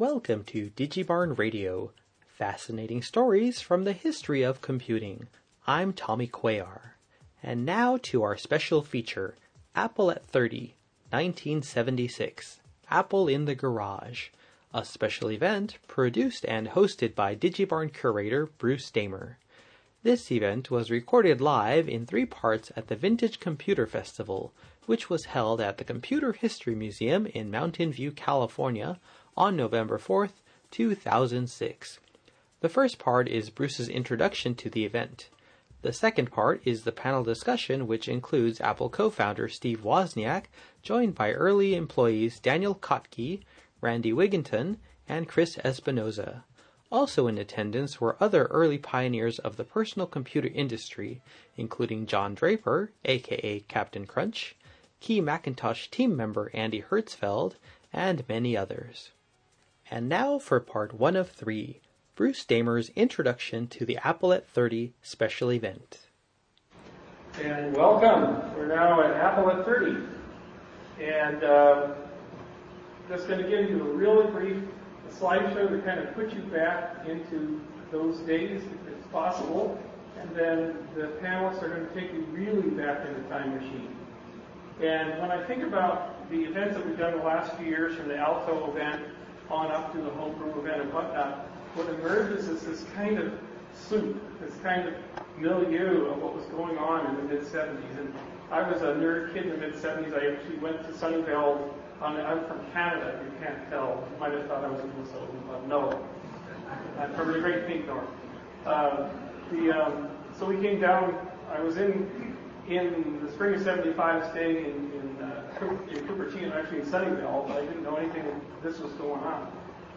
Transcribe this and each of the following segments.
Welcome to DigiBarn Radio, fascinating stories from the history of computing. I'm Tommy Cuellar. And now to our special feature, Apple at 30, 1976, Apple in the Garage, a special event produced and hosted by DigiBarn curator Bruce Damer. This event was recorded live in three parts at the Vintage Computer Festival, which was held at the Computer History Museum in Mountain View, California on November 4th, 2006. The first part is Bruce's introduction to the event. The second part is the panel discussion, which includes Apple co founder Steve Wozniak, joined by early employees Daniel Kottke, Randy Wigginton, and Chris Espinosa. Also in attendance were other early pioneers of the personal computer industry, including John Draper, aka Captain Crunch, key Macintosh team member Andy Hertzfeld, and many others. And now for part one of three Bruce Damer's introduction to the Apple at 30 special event. And welcome. We're now at Apple at 30. And uh, just going to give you a really brief slideshow to kind of put you back into those days, if it's possible. And then the panelists are going to take you really back in the time machine. And when I think about the events that we've done the last few years, from the Alto event on up to the Homebrew event and whatnot, what emerges is this kind of soup, this kind of milieu of what was going on in the mid 70s. And I was a nerd kid in the mid 70s. I actually went to Sunnyvale I'm from Canada, you can't tell. You might have thought I was a Minnesotan, but no. I'm from the Great Pink North. Uh, the, um, so we came down, I was in in the spring of 75 staying in, in, in Cupertino, actually in Sunnyvale, but I didn't know anything this was going on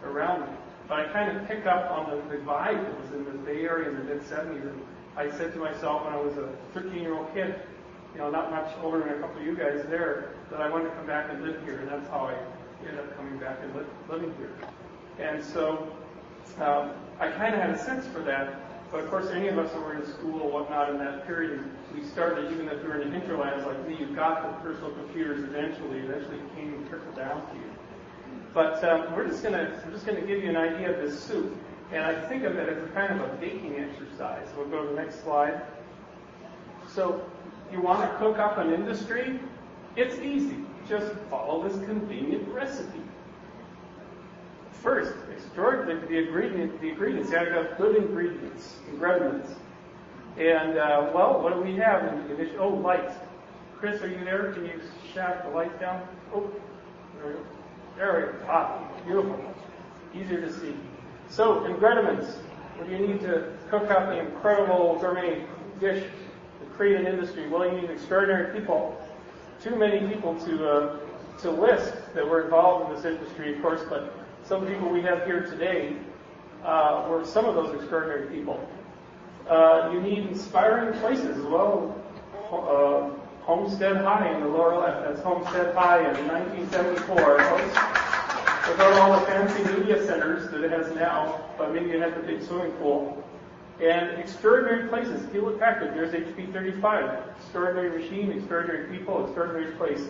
around me. But I kind of picked up on the, the vibe that was in the Bay Area in the mid 70s. And I said to myself when I was a 13 year old kid, you know, not much older than a couple of you guys there, that I wanted to come back and live here, and that's how I ended up coming back and li- living here. And so um, I kind of had a sense for that, but of course, any of us that were in school or whatnot in that period, we started, even if you were in the hinterlands like me, you got the personal computers eventually. Eventually, it came and trickled down to you. But um, we're just gonna, I'm just gonna give you an idea of this soup, and I think of it as a kind of a baking exercise. We'll go to the next slide. So you want to cook up an industry? It's easy. Just follow this convenient recipe. First, extraordinary the ingredient, the ingredients. You have to have good ingredients, ingredients. And uh, well, what do we have in the initial? Oh, lights. Chris, are you there? Can you shaft the lights down? Oh, there we go. There we go. Ah, beautiful. Easier to see. So, ingredients. What do you need to cook up the incredible gourmet dish to create an industry? Well, you need extraordinary people. Too many people to uh, to list that were involved in this industry, of course, but some people we have here today uh, were some of those extraordinary people. Uh, you need inspiring places well. Uh, Homestead High in the left. That's Homestead High in 1974. Without all the fancy media centers that it has now, but maybe it had the big swimming pool. And extraordinary places. Hewlett Packard, there's HP 35. Extraordinary machine, extraordinary people, extraordinary place.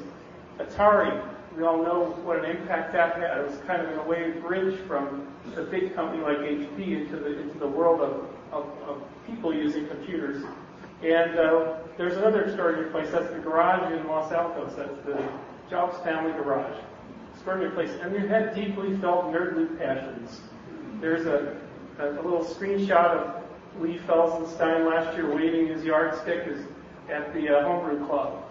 Atari, we all know what an impact that had. It was kind of in a way bridge from a big company like HP into the into the world of, of, of people using computers. And uh, there's another extraordinary place. That's the garage in Los Altos. That's the Jobs Family Garage. Extraordinary place. And they had deeply felt nerd nerdly passions. There's a, a, a little screenshot of Lee Felsenstein last year waving his yardstick at the uh, Homebrew Club.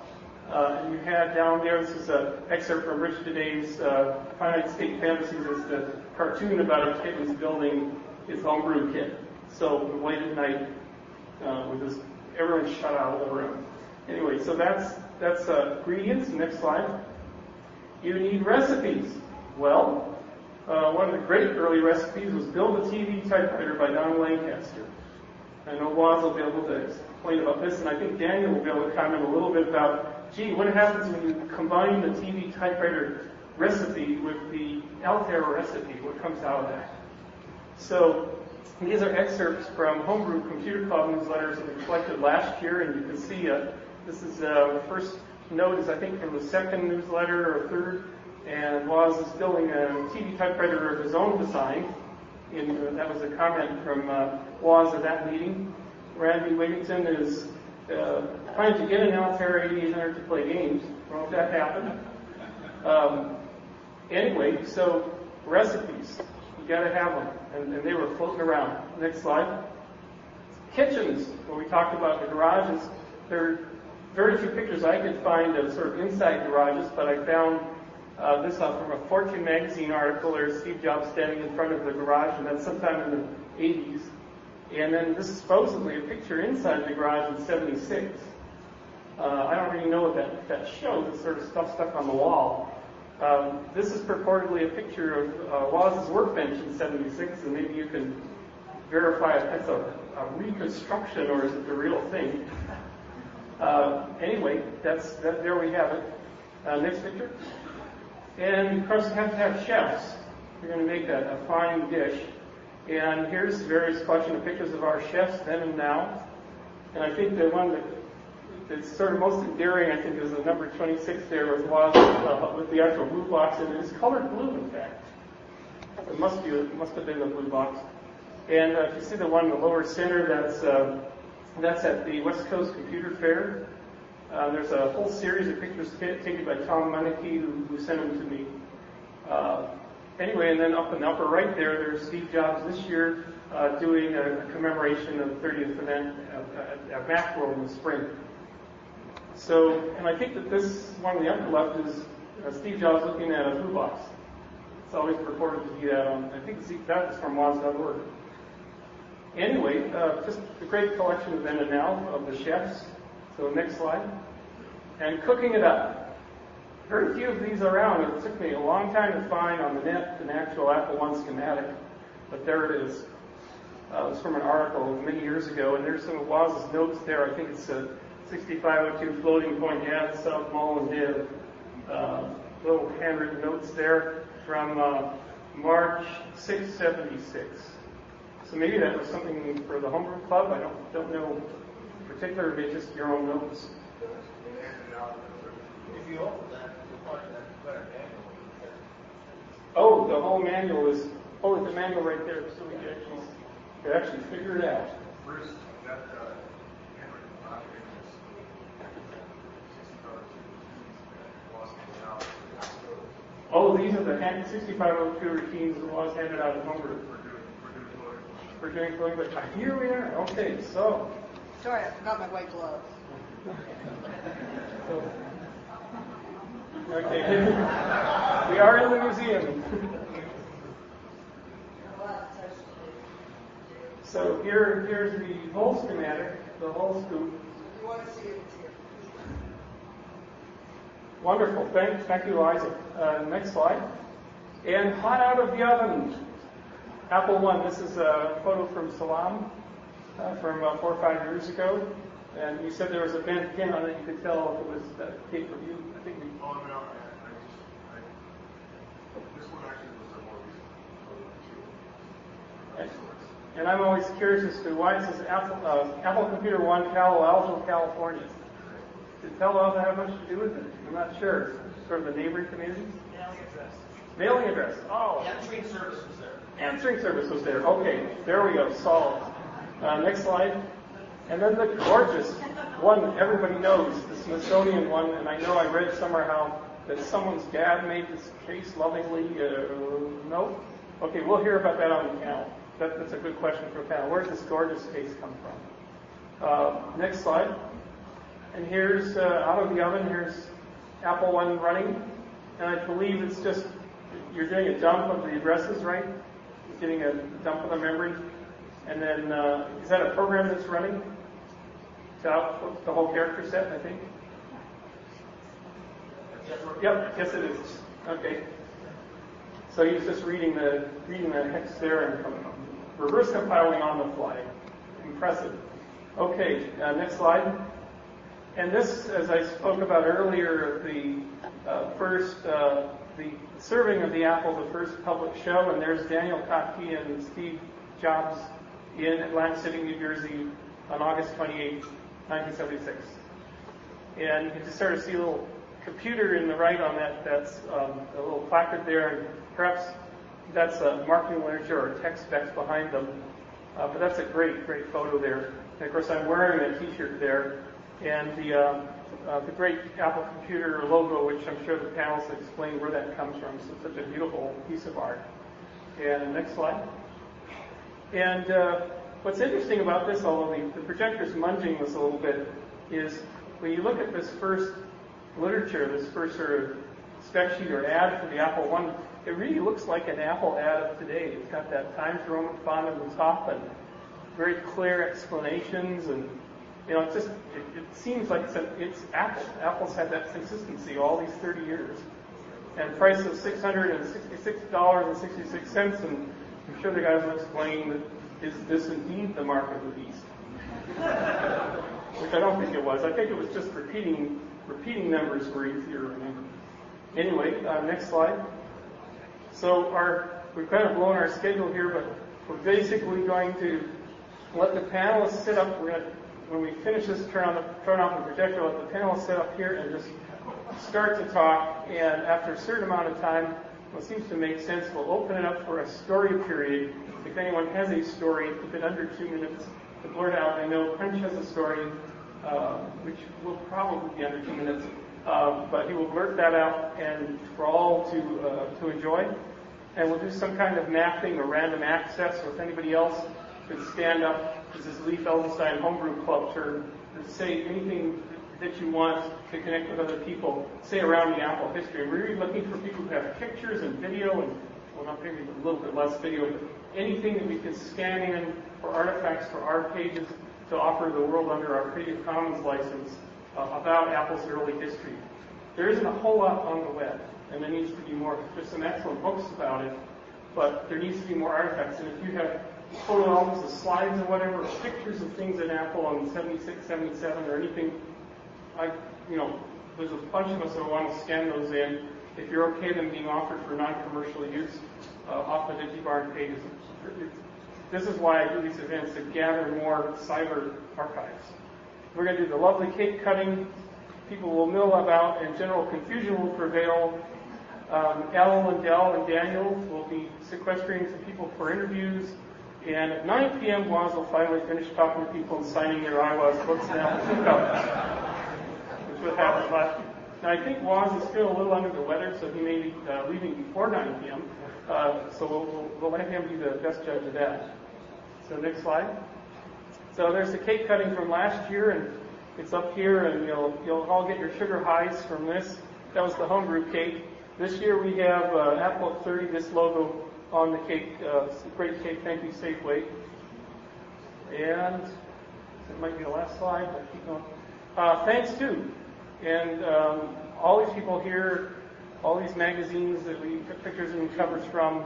Uh, and you had down there, this is an excerpt from Rich Today's uh, Finite State Fantasies. It's the cartoon about a kid who's building his homebrew kit. So late at night, uh, with this, everyone shut out of the room. Anyway, so that's that's uh, ingredients. Next slide. You need recipes. Well, uh, one of the great early recipes was build a TV typewriter by Don Lancaster. I know Woz will be able to explain about this, and I think Daniel will be able to comment a little bit about, gee, what happens when you combine the TV typewriter recipe with the Altair recipe? What comes out of that? So these are excerpts from Homebrew Computer Club newsletters that we collected last year, and you can see uh, this is uh, the first note is I think from the second newsletter or third, and Woz is building a TV typewriter of his own design. In, uh, that was a comment from uh, Woz at that meeting. Randy Wigginton is uh, trying to get an Altair 8800 to play games. If that happened. Um, anyway, so recipes, you got to have them, and, and they were floating around. Next slide. Kitchens, where we talked about the garages, there are very few pictures I could find of sort of inside garages, but I found uh, this from a Fortune magazine article. There's Steve Jobs standing in front of the garage, and that's sometime in the 80s. And then this is supposedly a picture inside the garage in 76. Uh, I don't really know what that, that shows. It's sort of stuff stuck on the wall. Um, this is purportedly a picture of uh, Woz's workbench in 76, and maybe you can verify if that's a, a reconstruction or is it the real thing. Uh, anyway, that's that, there we have it. Uh, next picture. And of course, you have to have chefs. You're going to make a, a fine dish. And here's various collection of pictures of our chefs then and now. And I think the one that that's sort of most endearing, I think, is the number 26 there with uh, with the actual blue box, and it's colored blue, in fact. It must be, it must have been the blue box. And uh, if you see the one in the lower center, that's uh, that's at the West Coast Computer Faire. Uh, there's a whole series of pictures taken by Tom Meineke, who, who sent them to me. Uh, anyway, and then up in the upper right there, there's Steve Jobs this year uh, doing a, a, commemoration of the 30th event at, at Macworld in the spring. So, and I think that this one on the upper left is uh, Steve Jobs looking at a blue box. It's always purported to be that I think that is from Woz.org. Anyway, uh, just a great collection then and now of the chefs. So next slide. And cooking it up. Very few of these around. It took me a long time to find on the net an actual Apple One schematic, but there it is. Uh, it was from an article many years ago, and there's some of Woz's notes there. I think it's a 6502 floating point yeah, South Mullen did. Uh, little handwritten notes there from uh, March 676. So maybe that was something for the homebrew club. I don't don't know particularly just your own notes. If you open that, you'll find that better manual. Oh, the whole manual is oh, the manual right there, so we can actually actually figure it out. Bruce, that uh, handwritten document is Oh, these are the 6502 routines that was handed out at homebrew for doing filling, but here we are. Okay, so. Sorry, I forgot my white gloves. okay, we are in the museum. so here, here's the whole schematic, the whole scoop. You want to see it here. Wonderful. Thank, thank you, Isaac. Uh, next slide. And hot out of the oven. Apple One. This is a photo from Sellam uh, from uh, four or five years ago. And you said there was a bent pin on it. You could tell if it was the tape from you. I think we. Oh no, I, I just I, this one actually was a more recent Excellent. And I'm always curious as to why it says Apple, uh, Apple Computer One, Palo Alto, California. Palo Alto have much to do with it? I'm not sure. Sort of the neighboring community? Mailing address. Mailing address. Oh. Answering service was there. Answering service was there. Okay, there we go. Solved. Uh, next slide. And then the gorgeous one everybody knows, the Smithsonian one, and I know I read somewhere how that someone's dad made this case lovingly. Uh, no? Okay, we'll hear about that on the panel. That, that's a good question for the panel. Where does this gorgeous case come from? Uh, next slide. And here's, uh, out of the oven, here's Apple One running. And I believe it's just, you're doing a dump of the addresses, right? getting a dump of the memory. And then, uh, is that a program that's running to output the whole character set, I think? Yep, yes it is. Okay. So he's just reading the reading the hex there and reverse compiling on the fly. Impressive. Okay, uh, next slide. And this, as I spoke about earlier, the uh, first uh, the serving of the apple, the first public show, and there's Daniel Kottke and Steve Jobs in Atlantic City, New Jersey on August 28, 1976. And you can just sort of see a little computer in the right on that, that's um, a little placard there, and perhaps that's a marketing literature or text specs behind them. Uh, but that's a great, great photo there. And of course, I'm wearing a T-shirt there, and the uh, uh, the great Apple computer logo, which I'm sure the panelists explain where that comes from. So it's such a beautiful piece of art. And next slide. And uh, what's interesting about this, although the, the projector's munging this a little bit, is when you look at this first literature, this first sort of spec sheet or ad for the Apple One, it really looks like an Apple ad of today. It's got that Times Roman font on the top and very clear explanations and you know, it's just, it, it seems like it's, a, it's Apple. Apple's had that consistency all these 30 years. And price of $666.66, and I'm sure the guys will explain that is this indeed the mark of the beast? Which I don't think it was. I think it was just repeating, repeating numbers were easier to remember. Anyway, uh, next slide. So our, we've kind of blown our schedule here, but we're basically going to let the panelists sit up. We're going to when we finish this, turn on the turn off the projector, let the panel set up here, and just start to talk. And after a certain amount of time, what seems to make sense, we'll open it up for a story period. If anyone has a story, keep it under two minutes to blurt out. I know French has a story, uh, which will probably be under two minutes, uh, but he will blurt that out and for all to uh, to enjoy. And we'll do some kind of mapping or random access, or if anybody else could stand up this is Lee Felsenstein Homebrew Club to say anything that you want to connect with other people, say around the Apple history. We're really looking for people who have pictures and video and, well, not maybe a little bit less video, but anything that we can scan in for artifacts for our pages to offer the world under our Creative Commons license uh, about Apple's early history. There isn't a whole lot on the web, and there needs to be more. There's some excellent books about it, but there needs to be more artifacts. And if you have photo albums of slides or whatever, pictures of things in Apple on 76, 77, or anything. I, you know, there's a bunch of us that want to scan those in. If you're okay with them being offered for non-commercial use uh, off the DigiBarn pages, this is why I do these events to gather more cyber archives. We're going to do the lovely cake cutting. People will mill about, and general confusion will prevail. Um, Al and Dell and Daniel will be sequestering some people for interviews. And at 9 p.m., Woz will finally finish talking to people and signing their iWoz books now, which what happened last year. Now, I think Woz is still a little under the weather, so he may be uh, leaving before 9 p.m. Uh, so we'll, we'll, we'll let him be the best judge of that. So next slide. So there's the cake cutting from last year, and it's up here, and you'll you'll all get your sugar highs from this. That was the homebrew cake. This year we have uh, Apple 30, this logo on the cake, uh, great cake, thank you Safeway. And it might be the last slide, but keep going. Uh, thanks to, and um, all these people here, all these magazines that we took pictures and covers from,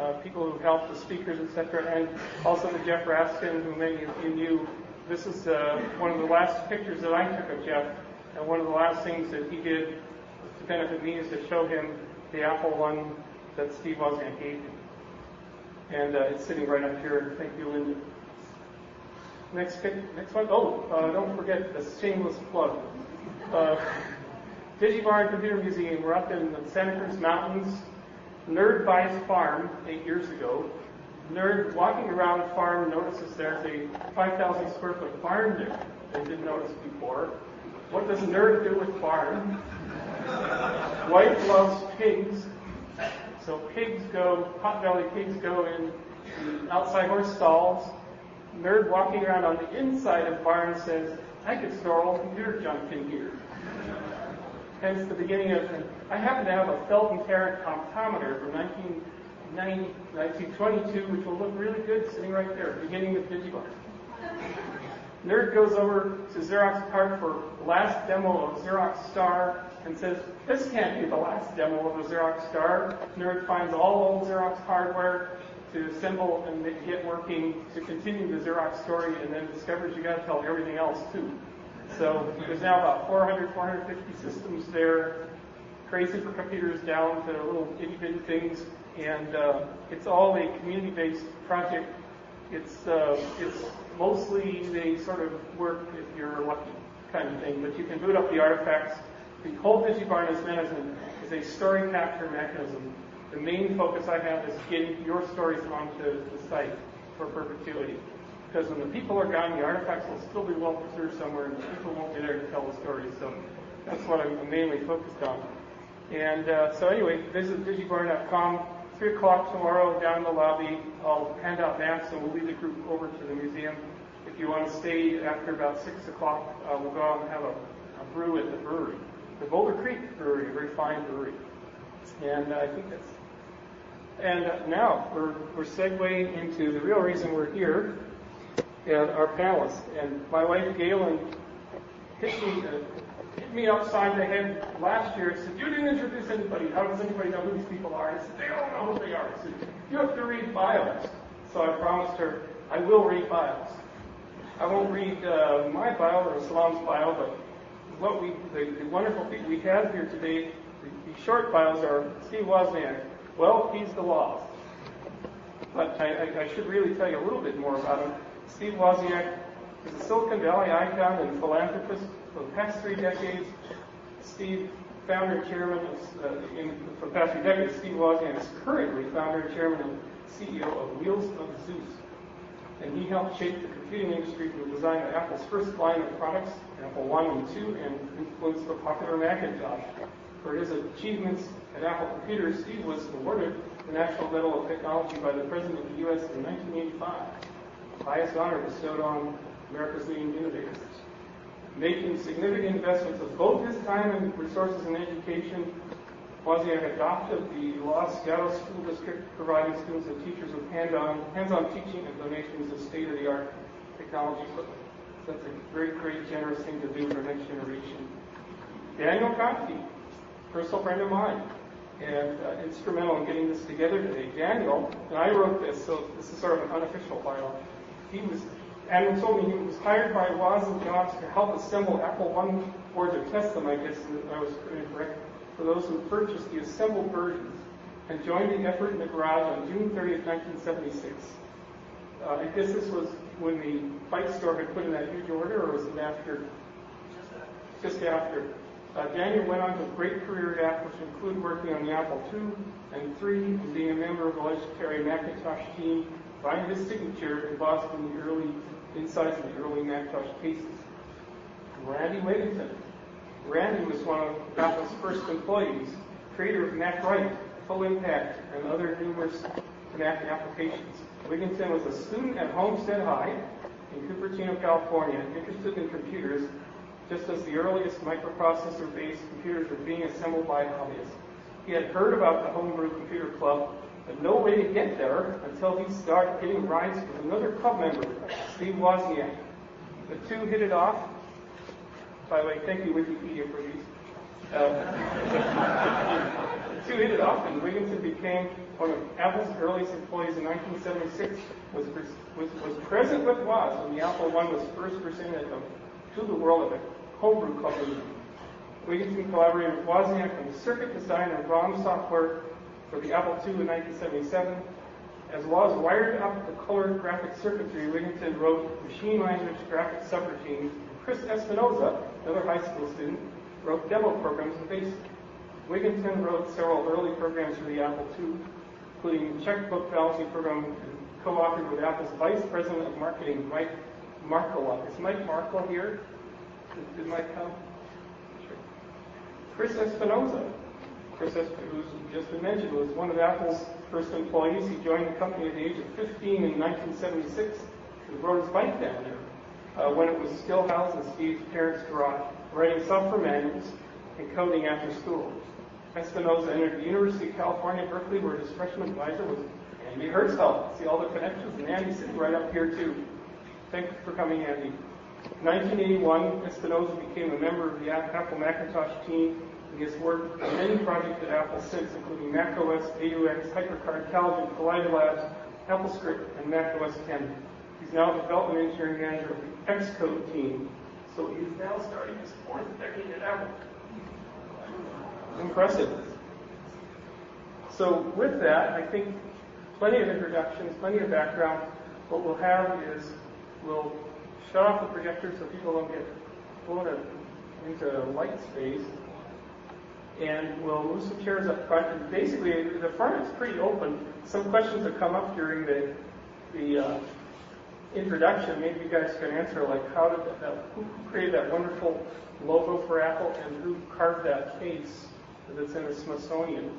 uh, people who helped, the speakers, etc., and also the Jeff Raskin, who many of you knew. This is uh, one of the last pictures that I took of Jeff, and one of the last things that he did to benefit me is to show him the Apple one that Steve Wozniak gave him and uh, it's sitting right up here. Thank you, Linda. Next, next one. Oh, uh, don't forget the shameless plug. Uh, DigiBarn Computer Museum. We're up in the Santa Cruz Mountains. Nerd buys farm eight years ago. Nerd walking around farm notices there's a 5,000 square foot barn there. They didn't notice before. What does Nerd do with farm? White loves pigs so pigs go, pot-bellied pigs go in the outside horse stalls. Nerd walking around on the inside of barn says, I could store all computer junk in here. Hence the beginning of, I happen to have a Felt & Tarrant comptometer from 1990, 1922, which will look really good sitting right there, beginning of DigiBarn. Nerd goes over to Xerox PARC for last demo of Xerox Star and says, this can't be the last demo of a Xerox Star. Nerd finds all old Xerox hardware to assemble and get working to continue the Xerox story and then discovers you gotta tell everything else too. So there's now about 400, 450 systems there, crazy for computers down to little itty bitty things, and uh, it's all a community-based project. It's uh, it's mostly they sort of work if you're lucky kind of thing, but you can boot up the artifacts The whole is as, an, as a story capture mechanism. The main focus I have is getting your stories onto the site for perpetuity. Because when the people are gone, the artifacts will still be well preserved somewhere, and the people won't be there to tell the stories. So that's what I'm mainly focused on. And uh, so anyway, visit digibarn.com. 3 o'clock tomorrow down in the lobby. I'll hand out maps and we'll lead the group over to the museum. If you want to stay after about 6 o'clock, uh, we'll go out and have a, a brew at the brewery. The Boulder Creek Brewery, a very fine brewery. And I think that's. And now we're, we're segueing into the real reason we're here, and our palace. And my wife Galen hit me, uh, hit me upside the head last year and said, You didn't introduce anybody. How does anybody know who these people are? I said, They don't know who they are. I said, You have to read bios. So I promised her, I will read bios. I won't read uh, my bio or Sellam's bio, but what we, the, the wonderful people we have here today, the, the short bios are Steve Wozniak. Well, he's the law. But I, I, I should really tell you a little bit more about him. Steve Wozniak is a Silicon Valley icon and philanthropist for the past three decades. Steve, founder and chairman of, uh, in, for the past three decades, Steve Wozniak is currently founder and chairman and CEO of Wheels of Zeus. And he helped shape the computing industry through the design of Apple's first line of products, Apple One and Two, and influenced the popular Macintosh. For his achievements at Apple Computers, Steve was awarded the National Medal of Technology by the President of the U.S. in 1985, the highest honor bestowed on America's leading innovators. Making significant investments of both his time and resources in education, Wozniak adopted the Los Gatos School District, providing students and teachers with hands-on teaching and donations of state-of-the-art technology equipment. So that's a very, very generous thing to do for next generation. Daniel Kottke, personal friend of mine, and uh, instrumental in getting this together today. Daniel, and I wrote this, so this is sort of an unofficial bio. He was, Daniel told me he was hired by Woz and Jobs to help assemble Apple One boards or test them, I guess, I was incorrect, for those who purchased the assembled versions and joined the effort in the garage on June 30th, 1976. Uh, I guess this was when the bike store had put in that huge order, or was it after? Just after. Uh, Daniel went on to a great career at Apple, which included working on the Apple II and III and being a member of the legendary Macintosh team, finding his signature embossed in the early insides of the early Macintosh cases. Randy Wigginton. Randy was one of Apple's first employees, creator of MacWrite, Full Impact, and other numerous Mac applications. Wigginton was a student at Homestead High in Cupertino, California, interested in computers just as the earliest microprocessor-based computers were being assembled by hobbyists. He had heard about the Homebrew Computer Club, but no way to get there until he started getting rides with another club member, Steve Wozniak. The two hit it off. By the way, thank you Wikipedia for these. Uh, two hit it and Wigginton became one of Apple's earliest employees in 1976. Was was, was present with Woz when the Apple I was first presented to the world at the Homebrew Club meeting. Wigginton collaborated with Wozniak on the circuit design and ROM software for the Apple II in 1977. As Woz wired up the color graphic circuitry, Wigginton wrote machine language graphic subroutines. Chris Espinosa, another high school student, wrote demo programs in BASIC. Wigginton wrote several early programs for the Apple II, including checkbook balancing program co-authored with Apple's Vice President of Marketing, Mike Markkula. Is Mike Markkula here? Did, Mike come? Chris Espinosa. Chris Espinosa, who's just been mentioned, was one of Apple's first employees. He joined the company at the age of 15 in 1976 and rode his bike down there uh, when it was still housed in Steve's parents' garage, writing software manuals and coding after school. Espinosa entered the University of California, Berkeley, where his freshman advisor was Andy Hertzfeld. See all the connections? And Andy's sitting right up here, too. Thanks for coming, Andy. In 1981, Espinosa became a member of the Apple Macintosh team, and has worked on many projects at Apple since, including macOS, AUX, HyperCard, Calvin, Kaleida Labs, AppleScript, and macOS 10. He's now development engineering manager of the Xcode team, so he's now starting his fourth decade at Apple. Impressive. So with that, I think plenty of introductions, plenty of background. What we'll have is we'll shut off the projector so people don't get blown into light space. And we'll move some chairs up front. And basically, the front is pretty open. Some questions have come up during the the uh, introduction, maybe you guys can answer, like how did that, who created that wonderful logo for Apple, and who carved that case that's in the Smithsonian.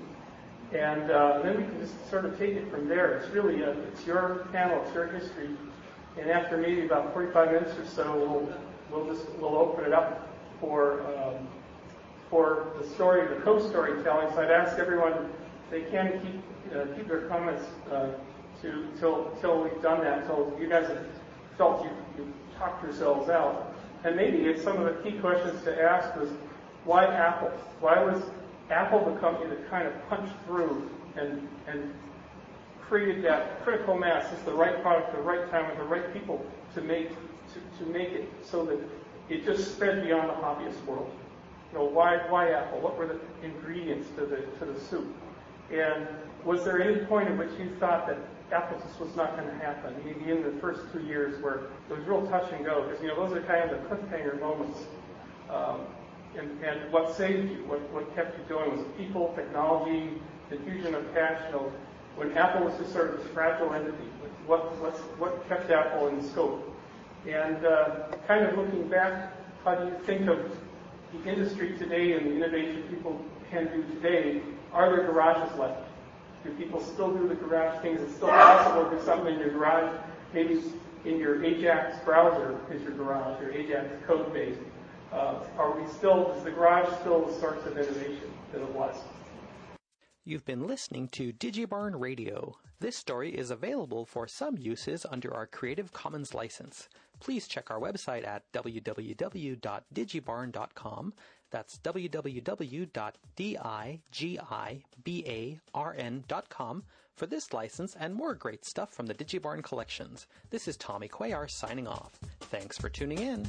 And uh, then we can just sort of take it from there. It's really a, it's your panel, it's your history. And after maybe about 45 minutes or so, we'll we'll just we'll open it up for um, for the story, the co-storytelling. So I'd ask everyone they can keep uh, keep their comments uh, to till till we've done that. Till you guys have felt you you talked yourselves out. And maybe it's some of the key questions to ask was why Apple? Why was Apple the company that kind of punched through and and created that critical mass. It's the right product at the right time with the right people to make to, to make it so that it just spread beyond the hobbyist world. You know, why why Apple? What were the ingredients to the to the soup? And was there any point at which you thought that Just was not going to happen? Maybe in the first two years where it was real touch and go, because you know those are kind of the cliffhanger moments. Um, and, and what saved you, what, what kept you going was people, technology, diffusion of cash. You know, when Apple was just sort of this fragile entity, what, what's, what kept Apple in scope? And uh, kind of looking back, how do you think of the industry today and the innovation people can do today? Are there garages left? Do people still do the garage things? It's still possible to do something in your garage. Maybe in your Ajax browser is your garage, your Ajax code base. Uh, are we still, is the garage still the source of innovation that it was? You've been listening to Digibarn Radio. This story is available for some uses under our Creative Commons license. Please check our website at www.digibarn.com. That's www.digibarn.com for this license and more great stuff from the Digibarn collections. This is Tommy Cuellar signing off. Thanks for tuning in.